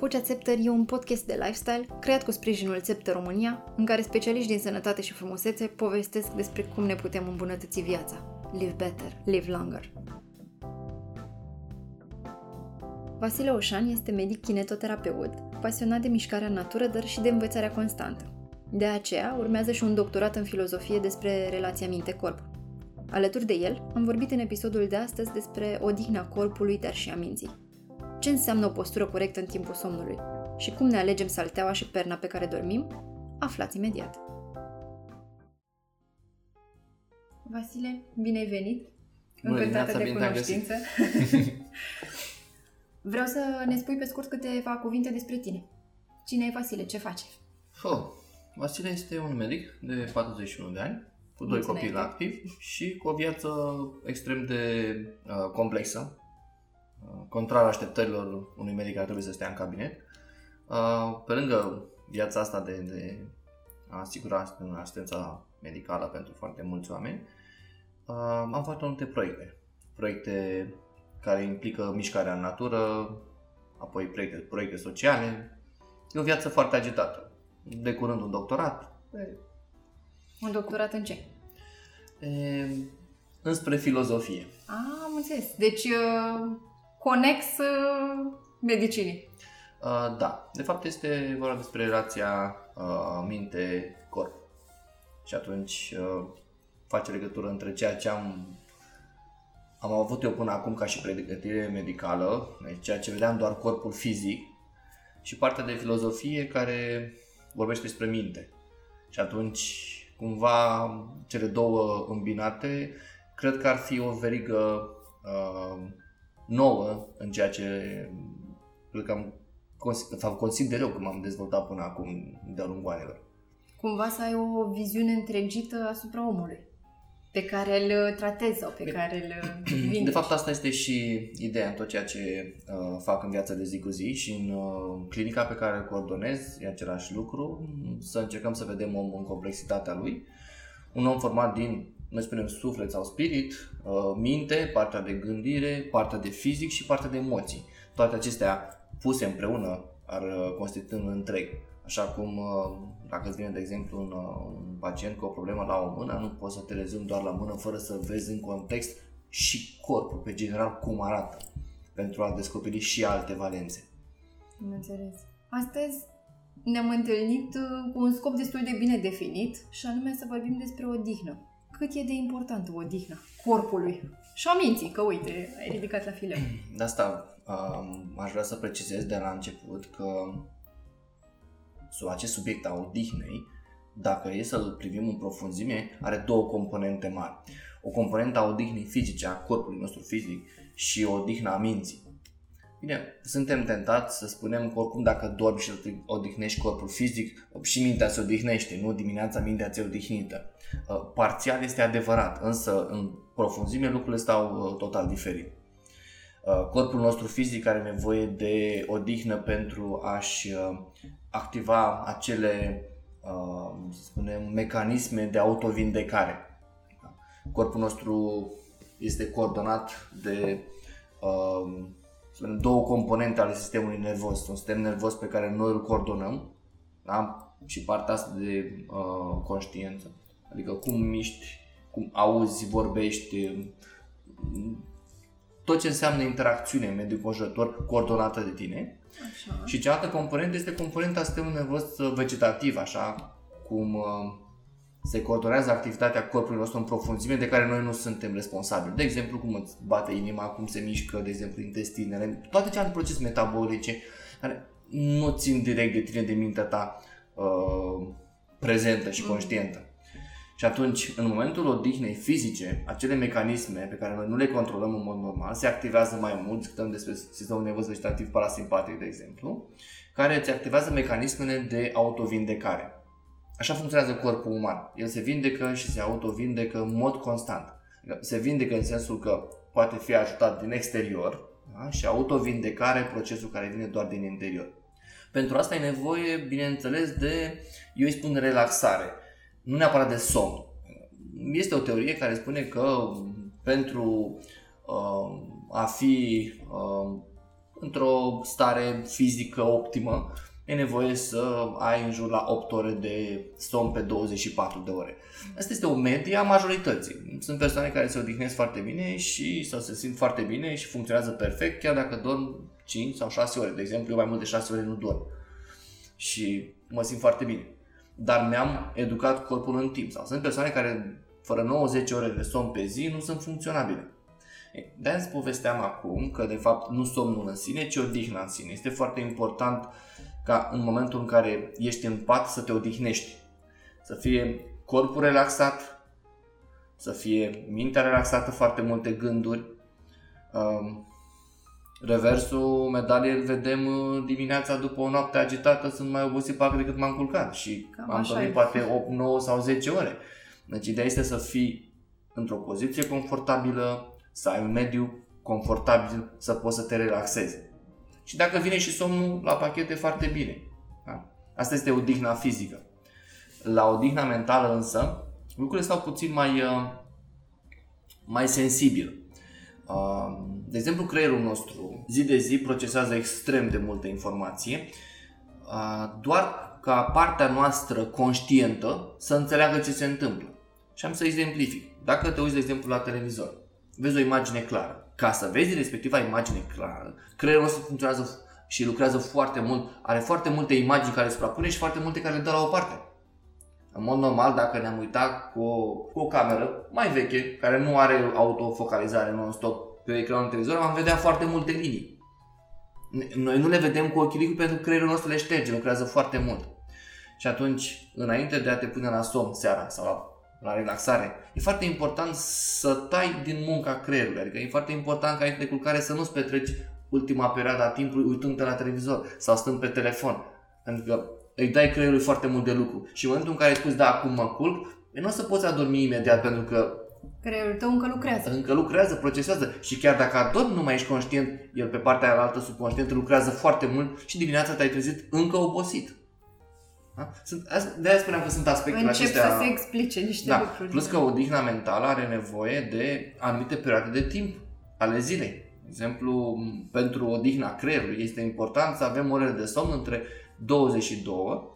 Vocea Țepter e un podcast de lifestyle creat cu sprijinul Țepter România, în care specialiști din sănătate și frumusețe povestesc despre cum ne putem îmbunătăți viața. Live better, live longer. Vasile Oșan este medic kinetoterapeut, pasionat de mișcarea în natură, dar și de învățarea constantă. De aceea, urmează și un doctorat în filozofie despre relația minte-corp. Alături de el, am vorbit în episodul de astăzi despre odihna corpului, dar și a minții. Ce înseamnă o postură corectă în timpul somnului? Și cum ne alegem salteaua și perna pe care dormim? Aflați imediat! Vasile, bine ai venit! Încântată de cunoștință! Vreau să ne spui pe scurt câteva cuvinte despre tine. Cine e Vasile? Ce face? Oh, Vasile este un medic de 41 de ani, cu doi Mulțumesc. copii activi și cu o viață extrem de uh, complexă, uh, contrar așteptărilor unui medic care trebuie să stea în cabinet. Uh, pe lângă viața asta de, de a asigura asistența medicală pentru foarte mulți oameni, uh, am foarte multe proiecte. Proiecte care implică mișcarea în natură, apoi proiecte, proiecte sociale. E o viață foarte agitată. De curând un doctorat, Un doctorat în ce? e, înspre filozofie. Ah, am înțeles. Deci, uh, conex uh, medicinii. Uh, da, de fapt este vorba despre relația uh, minte-corp. Și atunci uh, face legătură între ceea ce am am avut eu până acum ca și pregătire medicală, deci ceea ce vedeam doar corpul fizic, și partea de filozofie care vorbește despre minte. Și atunci, cumva, cele două îmbinate, cred că ar fi o verigă uh, nouă în ceea ce cred că am cons- sau consider eu că m-am dezvoltat până acum de-a lungul anilor. Cumva să ai o viziune întregită asupra omului pe care îl tratezi sau pe care îl vindeci. De fapt, asta este și ideea în tot ceea ce uh, fac în viața de zi cu zi și în uh, clinica pe care o coordonez e același lucru, să încercăm să vedem omul în complexitatea lui. Un om format din, noi spunem, suflet sau spirit, uh, minte, partea de gândire, partea de fizic și partea de emoții. Toate acestea puse împreună ar uh, constitui un întreg. Așa cum uh, dacă îți vine, de exemplu, un, uh, un pacient cu o problemă la o mână, nu poți să te rezumi doar la mână fără să vezi în context și corpul, pe general, cum arată, pentru a descoperi și alte valențe. Am înțeles. Astăzi ne-am întâlnit uh, cu un scop destul de bine definit și anume să vorbim despre odihnă. Cât e de importantă odihna corpului și a minții, că uite, ai ridicat la fileu. De asta um, aș vrea să precizez de la început că sub acest subiect a odihnei, dacă e să-l privim în profunzime, are două componente mari. O componentă a odihnei fizice, a corpului nostru fizic și o odihnă a minții. Bine, suntem tentați să spunem că oricum dacă dormi și odihnești corpul fizic, și mintea se odihnește, nu? Dimineața mintea ți odihnită. Uh, Parțial este adevărat, însă în profunzime lucrurile stau uh, total diferit. Uh, Corpul nostru fizic are nevoie de odihnă pentru a-și uh, activa acele, uh, să spunem, mecanisme de autovindecare. Corpul nostru este coordonat de uh, să spunem, două componente ale sistemului nervos. Un sistem nervos pe care noi îl coordonăm da? și partea asta de uh, conștiință. Adică cum miști, cum auzi, vorbești, tot ce înseamnă interacțiune în mediul conjurător coordonată de tine. Așa. Și cealaltă componentă este componenta sistemului nervos vegetativ, așa cum uh, se coordonează activitatea corpului nostru în profunzime de care noi nu suntem responsabili. De exemplu, cum îți bate inima, cum se mișcă, de exemplu, intestinele, toate celelalte procese metabolice care nu țin direct de tine, de mintea ta uh, prezentă și Mm. conștientă. Și atunci, în momentul odihnei fizice, acele mecanisme pe care noi nu le controlăm în mod normal se activează mai mult, discutăm despre sistemul nervos vegetativ parasimpatic, de exemplu, care îți activează mecanismele de autovindecare. Așa funcționează corpul uman. El se vindecă și se autovindecă în mod constant. Adică Se vindecă în sensul că poate fi ajutat din exterior da? și autovindecare procesul care vine doar din interior. Pentru asta e nevoie, bineînțeles, de, eu îi spun relaxare, nu neapărat de somn. Este o teorie care spune că pentru uh, a fi uh, într-o stare fizică optimă, e nevoie să ai în jur la 8 ore de somn pe 24 de ore. Asta este o medie a majorității. Sunt persoane care se odihnesc foarte bine și sau se simt foarte bine și funcționează perfect, chiar dacă dorm 5 sau 6 ore. De exemplu, eu mai mult de 6 ore nu dorm. Și mă simt foarte bine. Dar mi-am educat corpul în timp. Sau sunt persoane care fără 90 ore de somn pe zi nu sunt funcționabile. De-aia îți povesteam acum că de fapt nu somnul în sine, ci odihna în sine. Este foarte important ca în momentul în care ești în pat să te odihnești. Să fie corpul relaxat, să fie mintea relaxată, foarte multe gânduri. Um, reversul medaliei îl vedem uh, dimineața după o noapte agitată, sunt mai obosit parcă decât m-am culcat și Cam am dormit poate 8, 9 sau 10 ore. Deci ideea este să fii într-o poziție confortabilă, să ai un mediu confortabil, să poți să te relaxezi. Și dacă vine și somnul la pachet e foarte bine. Da? Asta este odihna fizică. La odihna mentală însă, lucrurile stau puțin mai, uh, mai sensibil. Uh, de exemplu, creierul nostru zi de zi procesează extrem de multă informație, uh, doar ca partea noastră conștientă să înțeleagă ce se întâmplă. Și am să exemplific. Dacă te uiți, de exemplu, la televizor, vezi o imagine clară. Ca să vezi respectiva imagine clară, creierul nostru funcționează și lucrează foarte mult, are foarte multe imagini care se suprapune și foarte multe care le dă la o parte. În mod normal, dacă ne-am uitat cu o, cu o cameră mai veche, care nu are autofocalizare non-stop pe ecranul televizor, am vedea foarte multe linii. Noi nu le vedem cu ochii pentru că creierul nostru le șterge, lucrează foarte mult. Și atunci, înainte de a te pune la somn seara sau la la relaxare. E foarte important să tai din munca creierului, adică e foarte important ca înainte de culcare să nu-ți petreci ultima perioadă a timpului uitându-te la televizor sau stând pe telefon. Pentru că îi dai creierului foarte mult de lucru. Și în momentul în care spui, da, acum mă culc, nu o să poți adormi imediat pentru că Creierul tău încă lucrează. Încă lucrează, procesează și chiar dacă adormi nu mai ești conștient, el pe partea altă subconștient lucrează foarte mult și dimineața te-ai trezit încă obosit. Da? Sunt, de-aia spuneam că sunt aspectele Încep acestea. să se explice niște da. lucruri. Plus că odihna mentală are nevoie de anumite perioade de timp ale zilei. De exemplu, pentru odihna creierului este important să avem orele de somn între 22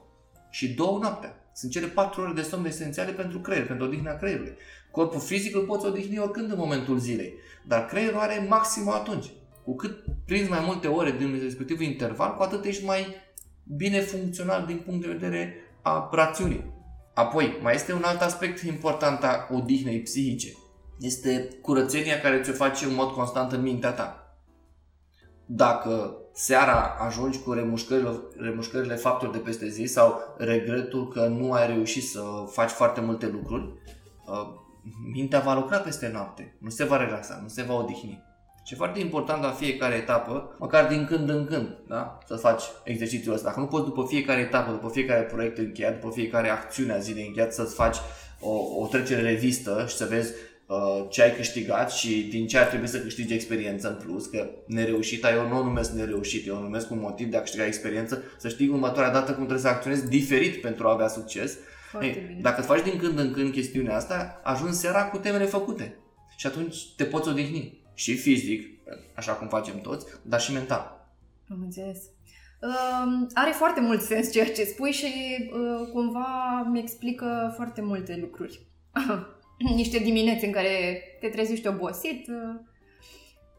și 2 noaptea. Sunt cele 4 ore de somn esențiale pentru creier, pentru odihna creierului. Corpul fizic îl poți odihni oricând în momentul zilei, dar creierul are maximul atunci. Cu cât prinzi mai multe ore din respectivul interval, cu atât ești mai bine funcțional din punct de vedere a rațiunii. Apoi, mai este un alt aspect important a odihnei psihice. Este curățenia care ți-o face în mod constant în mintea ta. Dacă seara ajungi cu remușcările, remușcările faptelor de peste zi sau regretul că nu ai reușit să faci foarte multe lucruri, uh, mintea va lucra peste noapte, nu se va relaxa, nu se va odihni. Și e foarte important la fiecare etapă, măcar din când în când, da? să faci exercițiul ăsta. Dacă nu poți după fiecare etapă, după fiecare proiect încheiat, după fiecare acțiune a zilei încheiat, să-ți faci o, o trecere revistă și să vezi uh, ce ai câștigat și din ce ar trebui să câștigi experiență în plus, că nereușita eu nu o numesc nereușit, eu o numesc un motiv de a câștiga experiență, să știi următoarea dată cum trebuie să acționezi diferit pentru a avea succes. Ei, dacă faci din când în când chestiunea asta, ajungi seara cu temele făcute și atunci te poți odihni și fizic, așa cum facem toți, dar și mental. Am înțeles. Uh, are foarte mult sens ceea ce spui și uh, cumva mi explică foarte multe lucruri. Niște dimineți în care te trezești obosit. Uh,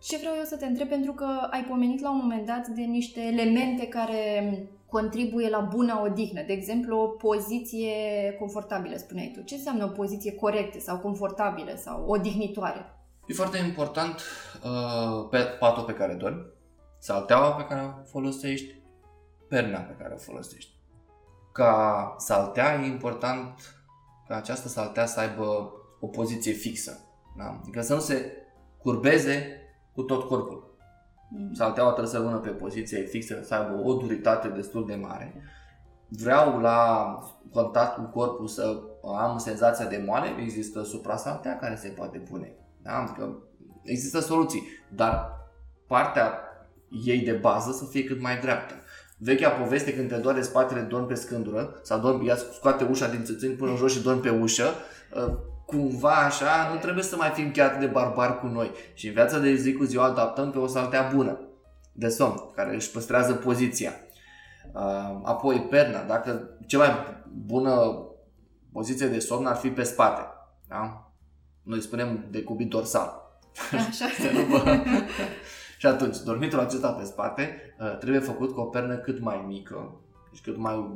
ce vreau eu să te întreb, pentru că ai pomenit la un moment dat de niște elemente care contribuie la buna odihnă. De exemplu, o poziție confortabilă, spuneai tu. Ce înseamnă o poziție corectă sau confortabilă sau odihnitoare? E foarte important uh, pe patul pe care dormi, salteaua pe care o folosești, perna pe care o folosești. Ca saltea e important ca această saltea să aibă o poziție fixă. Da? Adică să nu se curbeze cu tot corpul. Mm. Salteaua trebuie să rămână pe poziție fixă, să aibă o duritate destul de mare. Vreau la contact cu corpul să am senzația de moale, există suprasaltea care se poate pune da? Adică există soluții, dar partea ei de bază să fie cât mai dreaptă. Vechea poveste când te doare spatele, dormi pe scândură sau dormi, ia scoate ușa din țățâni până în jos și dormi pe ușă, ă, cumva așa, nu trebuie să mai fim chiar de barbari cu noi. Și în viața de zi cu zi o adaptăm pe o saltea bună. de somn, care își păstrează poziția. Uh, apoi perna, dacă cea mai bună poziție de somn ar fi pe spate. Da? Noi spunem decubit dorsal. Așa. și atunci, dormitul acesta pe spate uh, trebuie făcut cu o pernă cât mai mică, deci cât mai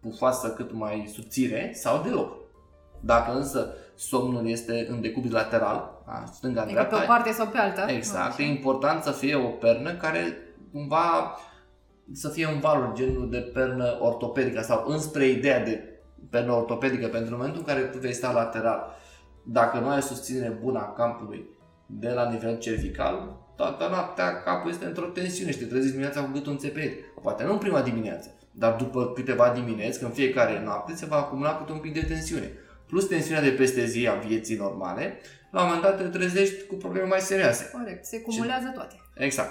pufoasă, cât mai subțire sau deloc. Dacă însă somnul este în decubit lateral, da, stânga-dreapta... Adică pe o parte sau pe alta. Exact, e important să fie o pernă care cumva să fie un valor genul de pernă ortopedică sau înspre ideea de pernă ortopedică pentru momentul în care tu vei sta lateral. Dacă nu ai susținere bună a campului de la nivel cervical, toată noaptea capul este într-o tensiune și te trezești dimineața cu gâtul înțepenit. Poate nu în prima dimineață, dar după câteva dimineți, când fiecare noapte se va acumula câte un pic de tensiune. Plus tensiunea de peste zi a vieții normale, la un moment dat te trezești cu probleme mai serioase. Corect, se cumulează și... toate. Exact.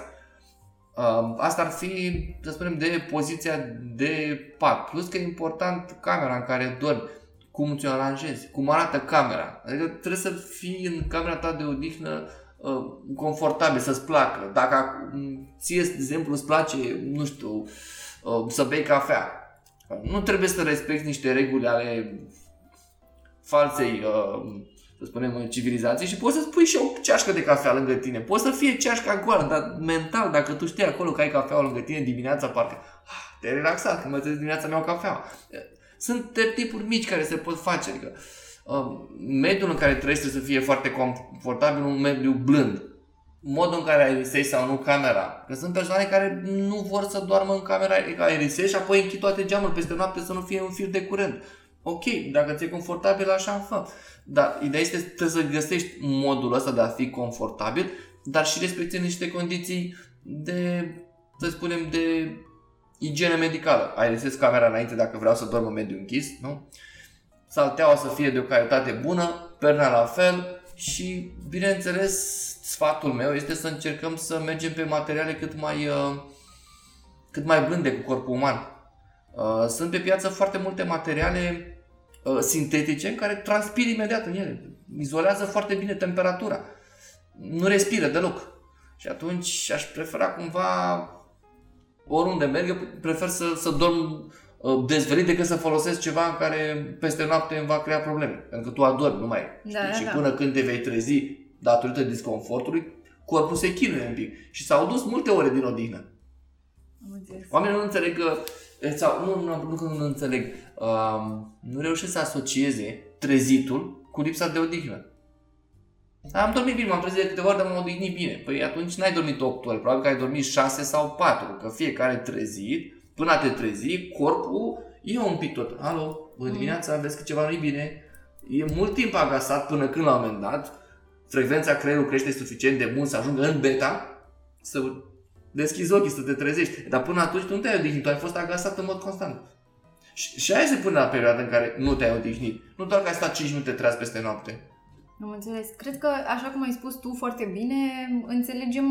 Asta ar fi, să spunem, de poziția de pat. Plus că e important camera în care dormi, cum ți-o aranjezi, cum arată camera. Adică trebuie să fii în camera ta de odihnă uh, confortabil, să-ți placă. Dacă ție, de exemplu, îți place, nu știu, uh, să bei cafea, nu trebuie să respecti niște reguli ale falsei uh, să spunem, civilizație și poți să pui și o ceașcă de cafea lângă tine. Poți să fie ceașca goală, dar mental, dacă tu știi acolo că ai cafea lângă tine dimineața, parcă ah, te-ai relaxat, când mă trezesc dimineața mi-au cafea. Sunt tipuri mici care se pot face, adică uh, mediul în care trăiești trebuie să fie foarte confortabil, un mediu blând. Modul în care aerisești sau nu camera. Că sunt persoane care nu vor să doarmă în camera aerisești și apoi închid toate geamurile peste noapte să nu fie un fir de curent. Ok, dacă ți-e confortabil, așa fă. Dar ideea este trebuie să găsești modul ăsta de a fi confortabil, dar și respectând niște condiții de, să spunem, de igienă medicală. Ai lăsat camera înainte dacă vreau să dorm în mediu închis, nu? Salteaua să fie de o calitate bună, perna la fel și, bineînțeles, sfatul meu este să încercăm să mergem pe materiale cât mai, uh, cât mai blânde cu corpul uman. Uh, sunt pe piață foarte multe materiale Uh, sintetice care transpir imediat în ele. Izolează foarte bine temperatura. Nu respiră deloc. Și atunci aș prefera cumva oriunde merg, prefer să, să dorm uh, dezvelit decât să folosesc ceva în care peste noapte îmi va crea probleme. Pentru că tu adormi, nu mai da, da, Și da. până când te vei trezi datorită disconfortului, corpul se chinuie un pic. Și s-au dus multe ore din odihnă. Oamenii nu înțeleg că sau nu, nu, nu, nu, nu înțeleg, uh, nu reușesc să asocieze trezitul cu lipsa de odihnă. Am dormit bine, m-am trezit de câteva ori, dar m-am odihnit bine. Păi atunci n-ai dormit 8 ore, probabil că ai dormit 6 sau 4, că fiecare trezit, până a te trezi, corpul e un pic tot. Alo, bună mm. dimineața, vezi că ceva nu e bine. E mult timp agasat până când la un moment dat frecvența creierului crește suficient de mult să ajungă în beta, să deschizi ochii, să te trezești. Dar până atunci tu nu te-ai odihnit, tu ai fost agasat în mod constant. Și, și aia se pune la perioada în care nu te-ai odihnit. Nu doar că ai stat 5 minute treaz peste noapte. Am înțeles. Cred că, așa cum ai spus tu foarte bine, înțelegem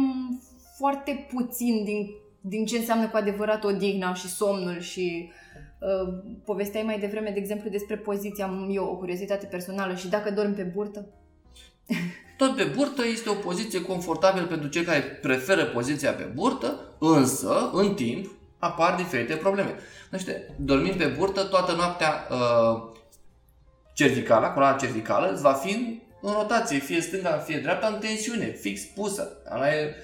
foarte puțin din, din ce înseamnă cu adevărat odihna și somnul și uh, povesteai mai devreme, de exemplu, despre poziția, am eu o curiozitate personală și dacă dormi pe burtă. Tot pe burtă este o poziție confortabilă pentru cei care preferă poziția pe burtă, însă, în timp, apar diferite probleme. Știi, dormind pe burtă, toată noaptea uh, cervicala, coloana cervicală, îți va fi în rotație, fie stânga, fie dreapta, în tensiune, fix pusă. E,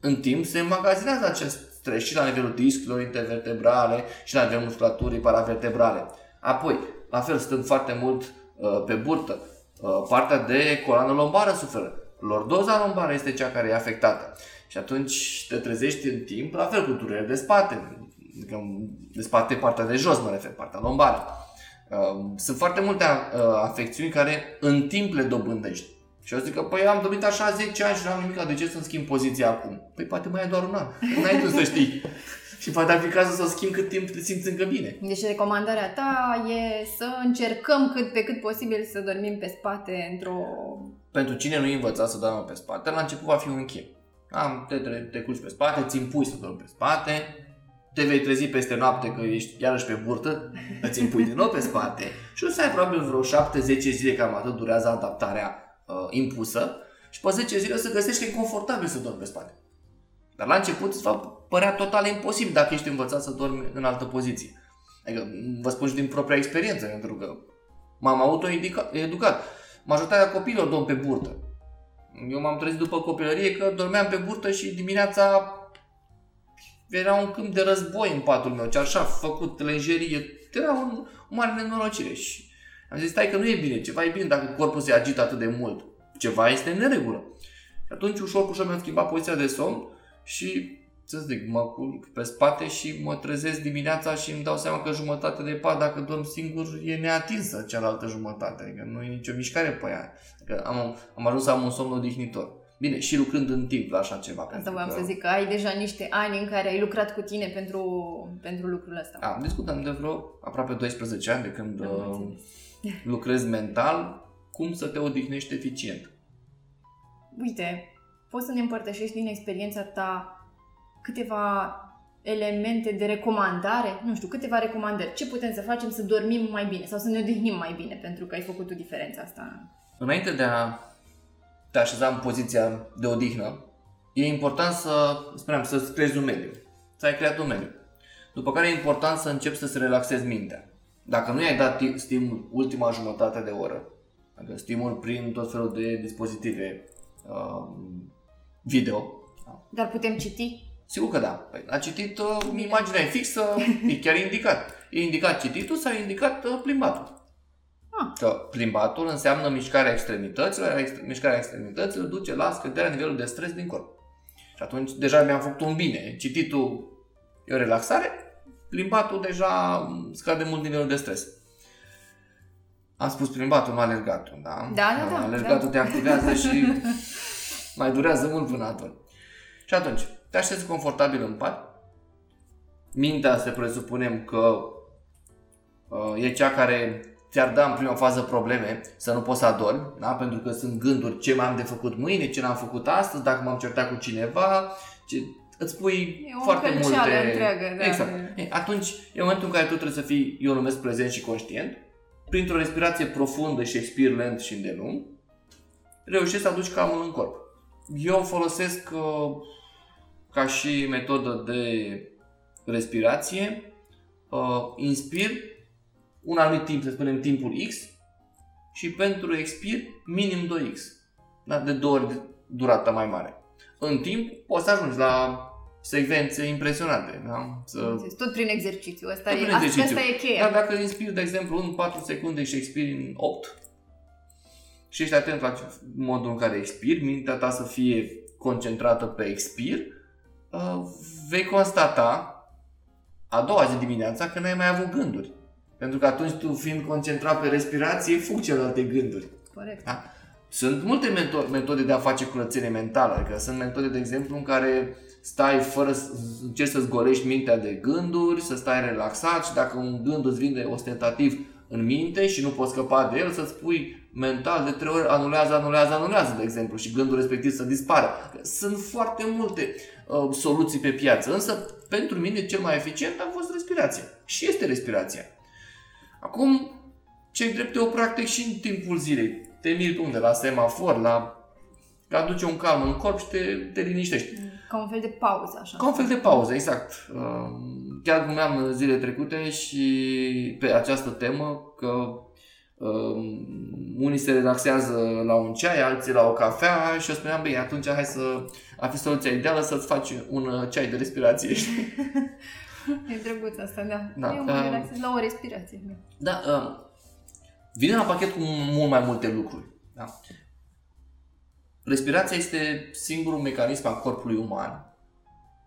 în timp se înmagazinează acest stres și la nivelul discurilor intervertebrale și la nivelul musculaturii paravertebrale. Apoi, la fel, stând foarte mult uh, pe burtă, Uh, partea de coloană lombară suferă. Lordoza lombară este cea care e afectată. Și atunci te trezești în timp, la fel cu durere de spate. Adică de spate, partea de jos, mă refer, partea lombară. Uh, sunt foarte multe uh, afecțiuni care în timp le dobândești. Și eu zic că, păi am dormit așa 10 ani și nu am nimic, de ce să-mi schimb poziția acum? Păi poate mai e doar un an. N-ai tu să știi. Și poate ar fi cazul să o schimb cât timp te simți încă bine. Deci recomandarea ta e să încercăm cât pe cât posibil să dormim pe spate într-o... Pentru cine nu învăța să doarmă pe spate, la început va fi un chem. Am, te, te, te culci pe spate, ți impui să dormi pe spate, te vei trezi peste noapte că ești iarăși pe burtă, îți impui din nou pe spate și o să ai probabil vreo 7-10 zile, cam atât durează adaptarea uh, impusă și pe 10 zile o să găsești că e confortabil să dormi pe spate. Dar la început îți va părea total imposibil dacă ești învățat să dormi în altă poziție. Adică vă spun și din propria experiență, pentru că m-am autoeducat. Majoritatea copiilor dorm pe burtă. Eu m-am trezit după copilărie că dormeam pe burtă și dimineața era un câmp de război în patul meu, ce așa făcut lenjerie, era un, o mare nenorocire și am zis, stai că nu e bine, ceva e bine dacă corpul se agită atât de mult, ceva este în neregulă. Și atunci ușor cu ușor mi-am schimbat poziția de somn și să zic, mă culc pe spate și mă trezesc dimineața și îmi dau seama că jumătate de pat, dacă dorm singur, e neatinsă cealaltă jumătate. Adică nu e nicio mișcare pe ea. Adică am, am ajuns să am un somn odihnitor. Bine, și lucrând în timp la așa ceva. Asta voiam că... să zic, că ai deja niște ani în care ai lucrat cu tine pentru, pentru lucrul ăsta. Am discutat de vreo aproape 12 ani de când uh, lucrez mental, cum să te odihnești eficient. Uite, poți să ne împărtășești din experiența ta câteva elemente de recomandare, nu știu, câteva recomandări. Ce putem să facem să dormim mai bine sau să ne odihnim mai bine, pentru că ai făcut o diferență asta. Înainte de a te așeza în poziția de odihnă, e important să, spuneam, să creezi un mediu. Să ai creat un mediu. După care e important să începi să-ți relaxezi mintea. Dacă nu i-ai dat stimul ultima jumătate de oră, adică stimul prin tot felul de dispozitive uh, video. Dar putem citi? Sigur că da. Păi, a citit uh, imaginea e fixă, e chiar indicat. E indicat cititul sau e indicat uh, plimbatul. Ah. Că plimbatul înseamnă mișcarea extremităților, iar mișcarea extremităților duce la scăderea nivelului de stres din corp. Și atunci deja mi-am făcut un bine. Cititul e o relaxare, plimbatul deja scade mult nivelul de stres. Am spus plimbatul, nu alergatul, da? Da, da, da. Alergatul da. te activează și mai durează mult până atunci. Și atunci, te așezi confortabil în pat. Mintea, să presupunem că uh, e cea care ți-ar da în prima fază probleme să nu poți să adormi, da? pentru că sunt gânduri ce mai am de făcut mâine, ce n-am făcut astăzi, dacă m-am certat cu cineva, ce... îți pui e foarte multe... întreagă, da. Exact. E, atunci e momentul în care tu trebuie să fii, eu numesc prezent și conștient, printr-o respirație profundă și expir lent și îndelung, reușești să aduci calmul în corp. Eu folosesc uh, ca și metodă de respirație, uh, inspir un anumit timp, să spunem timpul X, și pentru expir minim 2X. Da? De două ori durata mai mare. În timp poți să ajungi la secvențe impresionante. Da? Să... Tot prin exercițiu. Asta, Tot e, prin exercițiu. asta e cheia. Dar dacă inspiri, de exemplu, în 4 secunde și expiri în 8, și ești atent la modul în care expiri, mintea ta să fie concentrată pe expir, uh, vei constata a doua zi dimineața că n-ai mai avut gânduri. Pentru că atunci tu fiind concentrat pe respirație, fug celelalte gânduri. Corect. Da? Sunt multe metode de a face curățenie mentală. Adică sunt metode, de exemplu, în care stai fără să încerci să-ți golești mintea de gânduri, să stai relaxat și dacă un gând îți vine ostentativ în minte și nu poți scăpa de el, să-ți pui mental de trei ori anulează, anulează, anulează, de exemplu, și gândul respectiv să dispară. Sunt foarte multe uh, soluții pe piață, însă pentru mine cel mai eficient a fost respirația. Și este respirația. Acum, ce drept o practic și în timpul zilei. Te miri unde? La semafor, la că aduce un calm în corp și te, te liniștești. Ca un fel de pauză, așa. Ca un fel de pauză, exact. Uh, chiar glumeam zile trecute și pe această temă că um, unii se relaxează la un ceai, alții la o cafea și eu spuneam, băi, atunci hai să ar fi soluția ideală să-ți faci un uh, ceai de respirație. e drăguț asta, da. da eu mă uh, relaxez la o respirație. Da, da uh, vine la pachet cu mult mai multe lucruri. Da? Respirația este singurul mecanism al corpului uman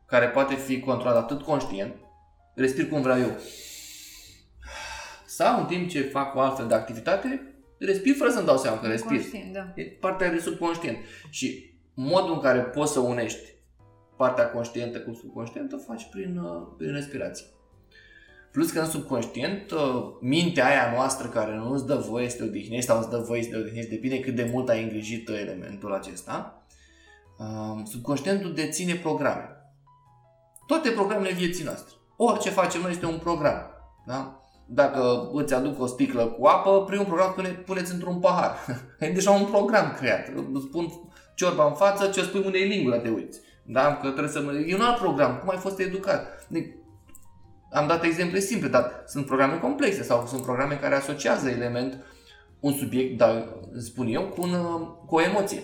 care poate fi controlat atât conștient, respir cum vreau eu, sau în timp ce fac o altfel de activitate, respir fără să-mi dau seama că respir. da. E partea de subconștient. Și modul în care poți să unești partea conștientă cu subconștientă faci prin, uh, prin respirație. Plus că în subconștient, uh, mintea aia noastră care nu îți dă voie să te odihnești sau îți dă voie să te odihnești, depinde cât de mult ai îngrijit elementul acesta, uh, subconștientul deține programe. Toate programele vieții noastre. Orice facem noi este un program. Da? Dacă îți aduc o sticlă cu apă, primul program pune, puneți într-un pahar. e deja un program creat. Îți pun ciorba în față, ce spui unde e lingura, te uiți. Da? Că trebuie să mă... E un alt program. Cum ai fost educat? Deci, am dat exemple simple, dar sunt programe complexe sau sunt programe care asociază element un subiect, dar spun eu, cu, un, cu o emoție.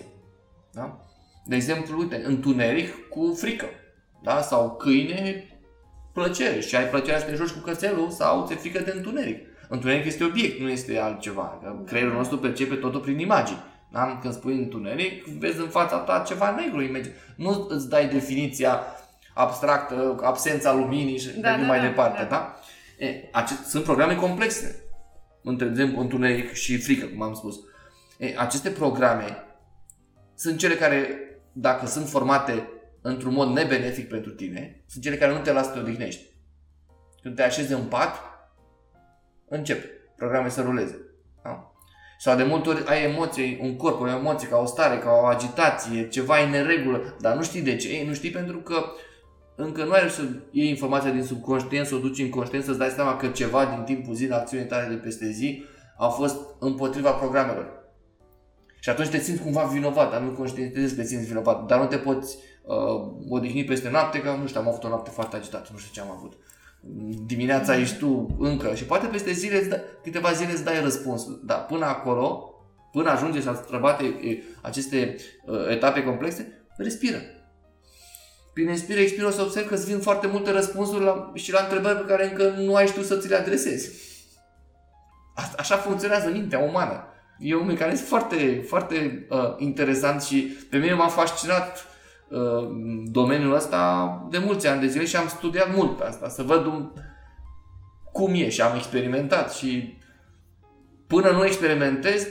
Da? De exemplu, uite, întuneric cu frică. Da? Sau câine, plăcere. Și ai plăcerea să te joci cu cățelul sau ți-e frică de întuneric. Întuneric este obiect, nu este altceva. Creierul nostru percepe totul prin imagini. Da? Când spui întuneric, vezi în fața ta ceva negru. Nu îți dai definiția abstractă, absența luminii și da, da, mai da, departe. Da. Da? E, acest, sunt programe complexe. Între exemplu, întuneric și frică, cum am spus. E, aceste programe sunt cele care, dacă sunt formate într-un mod nebenefic pentru tine, sunt cele care nu te lasă să te odihnești. Când te așezi în pat, încep programele să ruleze. Da? Sau de multe ori ai emoții, un corp, o emoție, ca o stare, ca o agitație, ceva e neregulă, dar nu știi de ce. Ei, nu știi pentru că încă nu ai să iei informația din subconștient, să o duci în conștient, să-ți dai seama că ceva din timpul zilei, acțiune tale de peste zi, au fost împotriva programelor. Și atunci te simți cumva vinovat, dar nu conștientizezi că te simți vinovat, dar nu te poți uh, odihni peste noapte, că nu știu, am avut o noapte foarte agitată, nu știu ce am avut. Dimineața mm. ești tu încă și poate peste zile, da, câteva zile îți dai răspunsul, dar până acolo, până ajunge să străbate aceste uh, etape complexe, respiră. Prin inspiră, expiră o să observi că îți vin foarte multe răspunsuri la, și la întrebări pe care încă nu ai știut să ți le adresezi. Așa funcționează mintea umană. E un mecanism foarte, foarte uh, interesant și pe mine m-a fascinat uh, domeniul ăsta de mulți ani de zile și am studiat mult pe asta, să văd un, cum e și am experimentat și până nu experimentez,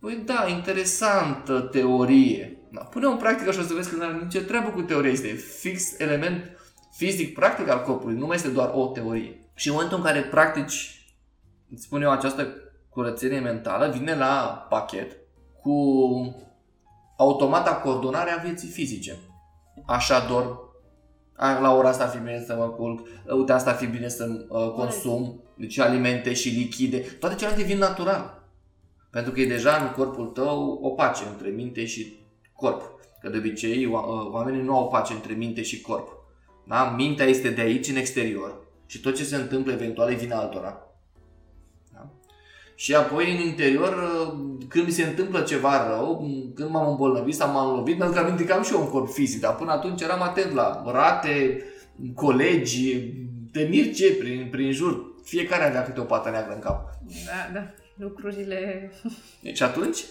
păi da, interesantă teorie. Da, pune în practică și o să vezi că nu are nicio treabă cu teoria. Este fix element fizic, practic al corpului. Nu mai este doar o teorie. Și în momentul în care practici, îți spun eu, această curățenie mentală, vine la pachet cu automata coordonare a vieții fizice. Așa dorm, la ora asta ar fi bine să mă culc, uite asta ar fi bine să uh, consum, deci alimente și lichide, toate celelalte vin natural. Pentru că e deja în corpul tău o pace între minte și corp. Că de obicei uh, oamenii nu au pace între minte și corp. Da? Mintea este de aici în exterior și tot ce se întâmplă eventual e vina altora. Da? Și apoi în interior, uh, când mi se întâmplă ceva rău, când m-am îmbolnăvit sau m-am lovit, mi-am aminte că am și eu un corp fizic, dar până atunci eram atent la rate, colegi, te mir ce prin, prin jur. Fiecare avea câte o pată neagră în cap. Da, da, lucrurile... Deci atunci,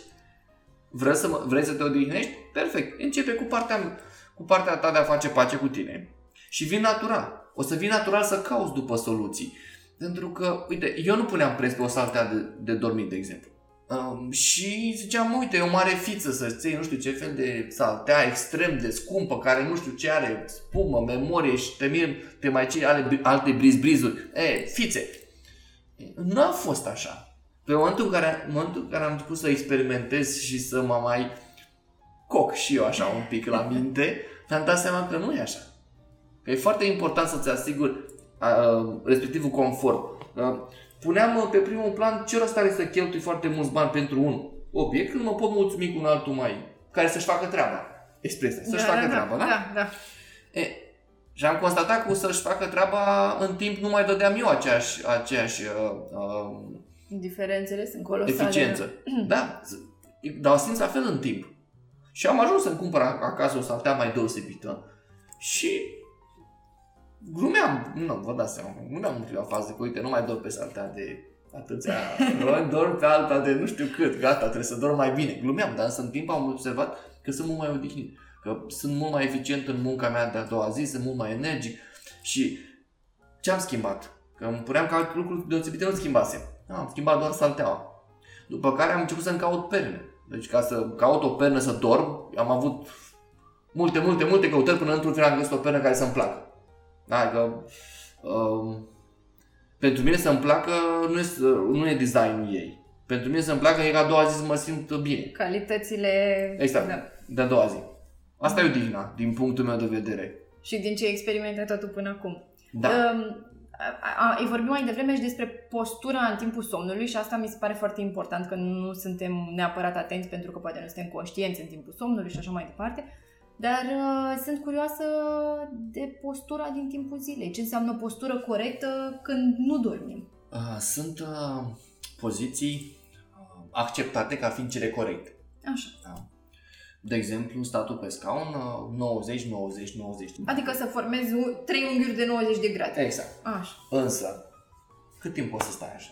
Vrei să, mă, vrei să te odihnești? Perfect. Începe cu partea, cu partea ta de a face pace cu tine. Și vin natural. O să vin natural să cauți după soluții. Pentru că, uite, eu nu puneam preț pe o saltea de, de dormit, de exemplu. Um, și ziceam, uite, e o mare fiță să-ți iei nu știu ce fel de saltea extrem de scumpă, care nu știu ce are, spumă, memorie și te mir, te mai cei ale, alte briz-brizuri. E, fițe. Nu a fost așa. Pe momentul în care, în momentul în care am început să experimentez și să mă mai coc și eu așa un pic la minte, mi-am dat seama că nu e așa. Că e foarte important să-ți asiguri uh, respectivul confort. Uh, puneam pe primul plan ce rost are să cheltui foarte mulți bani pentru un obiect când mă pot mulțumi cu un altul mai care să-și facă treaba. Expresia, să-și da, facă da, treaba, da? Da, da. E, și am constatat că să-și facă treaba în timp nu mai dădeam eu aceeași, aceeași uh, uh, Diferențele sunt colosale. Eficiență. da, dar simți la fel în timp. Și am ajuns să-mi cumpăr acasă o saltea mai deosebită și glumeam, nu, vă dați seama, glumeam în prima fază că uite, nu mai dorm pe saltea de atâția, dorm pe alta de nu știu cât, gata, trebuie să dorm mai bine. Glumeam, dar în timp am observat că sunt mult mai odihnit, că sunt mult mai eficient în munca mea de a doua zi, sunt mult mai energic și ce am schimbat? Că îmi puneam că lucruri deosebite nu schimbasem. Da, am schimbat doar salteaua. După care am început să-mi caut perne. Deci ca să caut o pernă să dorm, am avut multe, multe, multe căutări până într-un final am găsit o pernă care să-mi placă. Da, adică um, pentru mine să-mi placă nu e, nu e designul ei. Pentru mine să-mi placă e ca a doua zi să mă simt bine. Calitățile... Exact, da. de a doua zi. Asta mm. e odihna, din punctul meu de vedere. Și din ce ai experimentat tu până acum. Da. Um, ai vorbit mai devreme și despre postura în timpul somnului și asta mi se pare foarte important, că nu suntem neapărat atenți pentru că poate nu suntem conștienți în timpul somnului și așa mai departe. Dar uh, sunt curioasă de postura din timpul zilei. Ce înseamnă postură corectă când nu dormim? Uh, sunt uh, poziții uh, acceptate ca fiind cele corecte. Așa. Da? De exemplu, statul pe scaun, uh, 90, 90, 90. Adică să formezi u- trei unghiuri de 90 de grade. Exact. Așa. Însă, cât timp poți să stai așa?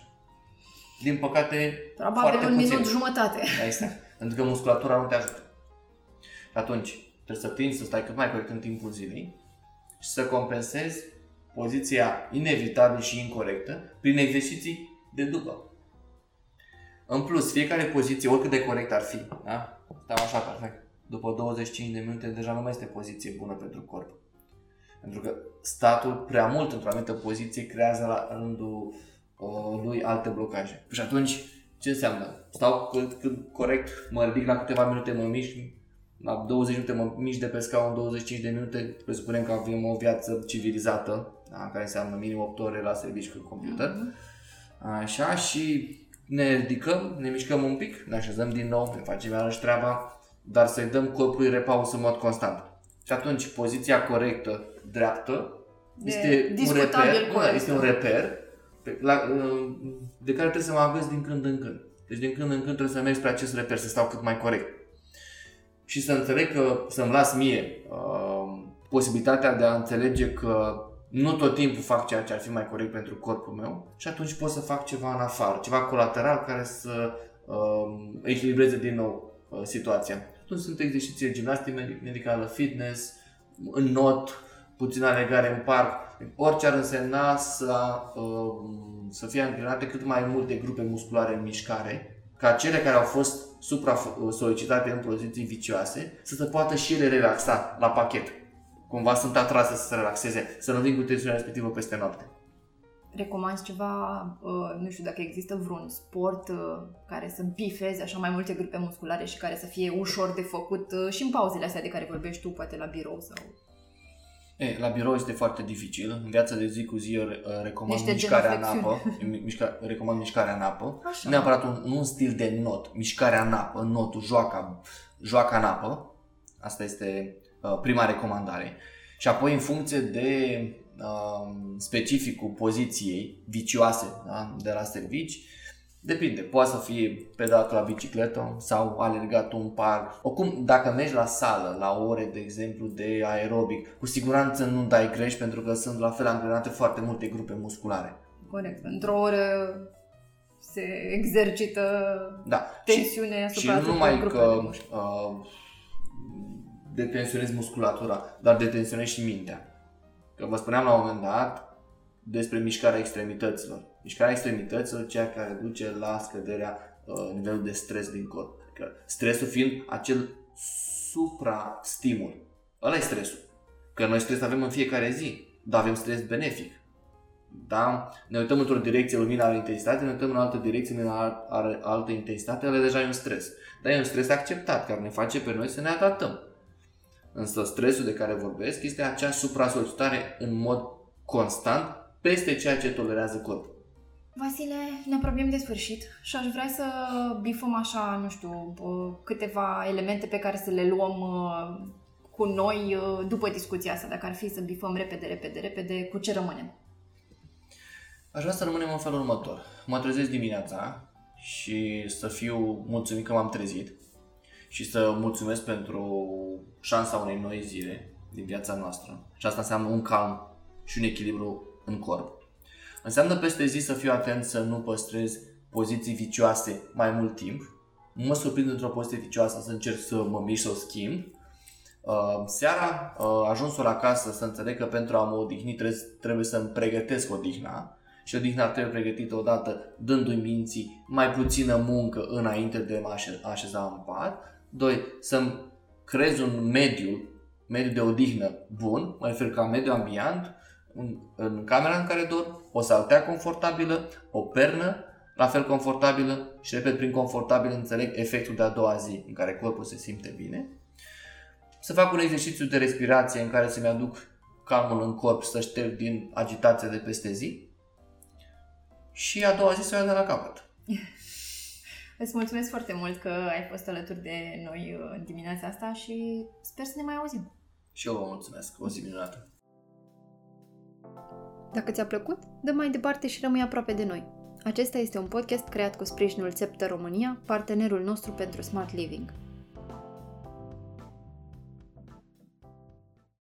Din păcate, Probabil foarte un puțin. minut jumătate. Da, exact. Pentru că musculatura nu te ajută. Atunci, trebuie să tinzi să stai cât mai corect în timpul zilei și să compensezi poziția inevitabil și incorrectă prin exerciții de după. În plus, fiecare poziție, oricât de corect ar fi, da? Stau așa, perfect. După 25 de minute, deja nu mai este poziție bună pentru corp. Pentru că statul prea mult într-o anumită poziție creează la rândul uh, lui alte blocaje. Și atunci, ce înseamnă? Stau cât, cât corect, mă ridic la câteva minute, mă mișc, la 20 minute mă mișc de pe scaun, 25 de minute, presupunem că avem o viață civilizată, da? care înseamnă minim 8 ore la serviciu cu computer. Așa, și ne ridicăm, ne mișcăm un pic, ne așezăm din nou, ne facem iarăși treaba, dar să-i dăm corpului repaus în mod constant. Și atunci, poziția corectă, dreaptă, De este un discutabil reper, nu, corect. este un reper pe, la, de care trebuie să mă aveți din când în când. Deci din când în când trebuie să mergi spre acest reper, să stau cât mai corect. Și să înțeleg că, să-mi las mie uh, posibilitatea de a înțelege că nu tot timpul fac ceea ce ar fi mai corect pentru corpul meu și atunci pot să fac ceva în afară, ceva colateral care să uh, echilibreze din nou uh, situația. Atunci sunt exerciții de gimnastică medic- medicală, fitness, în not, puțină alegare în parc, orice ar însemna să, uh, să fie antrenate cât mai multe grupe musculare în mișcare, ca cele care au fost supra-solicitate în poziții vicioase, să se poată și ele relaxa la pachet. Cumva sunt atrase să se relaxeze, să nu vin cu tensiunea respectivă peste noapte. Recomanzi ceva, uh, nu știu dacă există vreun sport uh, care să bifeze așa mai multe grupe musculare și care să fie ușor de făcut uh, și în pauzele astea de care vorbești tu, poate la birou sau... E, la birou este foarte dificil. În viața de zi cu zi eu re- recomand Niște mișcarea în genoflexiuni. apă. Mi- Mișca, recomand mișcarea în apă. Așa. Nu neapărat un, nu un stil de not, mișcarea în apă, notul, joaca, joaca în apă. Asta este uh, prima recomandare. Și apoi în funcție de uh, specificul poziției vicioase da? de la servici, depinde. Poate să fie pedalat la bicicletă sau alergat un parc. Oricum, dacă mergi la sală, la ore, de exemplu, de aerobic, cu siguranță nu dai greș pentru că sunt la fel angrenate foarte multe grupe musculare. Corect. Într-o oră se exercită Da. tensiune și, și asupra nu tuturor numai grupelor că de mușchi. uh, detensionezi musculatura, dar detensionezi și mintea. Că vă spuneam la un moment dat despre mișcarea extremităților. Mișcarea extremităților, ceea care duce la scăderea uh, nivelului de stres din corp. Adică stresul fiind acel supra-stimul. Ăla e stresul. Că noi stres avem în fiecare zi, dar avem stres benefic. Da? Ne uităm într-o direcție, lumina are intensitate, ne uităm în altă direcție, lumina are- are altă intensitate, ăla deja e un stres. Dar e un stres acceptat, care ne face pe noi să ne adaptăm. Însă stresul de care vorbesc este acea supra-solicitare în mod constant peste ceea ce tolerează corpul. Vasile, ne apropiem de sfârșit și aș vrea să bifăm așa, nu știu, uh, câteva elemente pe care să le luăm uh, cu noi uh, după discuția asta, dacă ar fi să bifăm repede, repede, repede, cu ce rămânem? Aș vrea să rămânem în felul următor. Mă trezesc dimineața și să fiu mulțumit că m-am trezit și să mulțumesc pentru șansa unei noi zile din viața noastră. Și asta înseamnă un calm și un echilibru în corp. Înseamnă peste zi să fiu atent să nu păstrez poziții vicioase mai mult timp. Mă surprind într-o poziție vicioasă să încerc să mă mișc să o schimb. Uh, seara, uh, ajunsul acasă, să înțeleg că pentru a mă odihni trebuie, trebuie să-mi pregătesc odihna și odihna trebuie pregătită odată dându-i minții mai puțină muncă înainte de a mă așe- așeza în pat. Doi, să-mi creez un mediu, mediu de odihnă bun, mă refer ca mediu ambiant, în, în camera în care dorm, o saltea confortabilă, o pernă la fel confortabilă și repet prin confortabil înțeleg efectul de a doua zi în care corpul se simte bine. Să fac un exercițiu de respirație în care să-mi aduc calmul în corp, să șterg din agitația de peste zi și a doua zi să o iau de la capăt. Îți mulțumesc foarte mult că ai fost alături de noi uh, în dimineața asta și sper să ne mai auzim. Și eu vă mulțumesc. O zi minunată. Dacă ți-a plăcut, dă mai departe și rămâi aproape de noi. Acesta este un podcast creat cu sprijinul Țeptă România, partenerul nostru pentru Smart Living.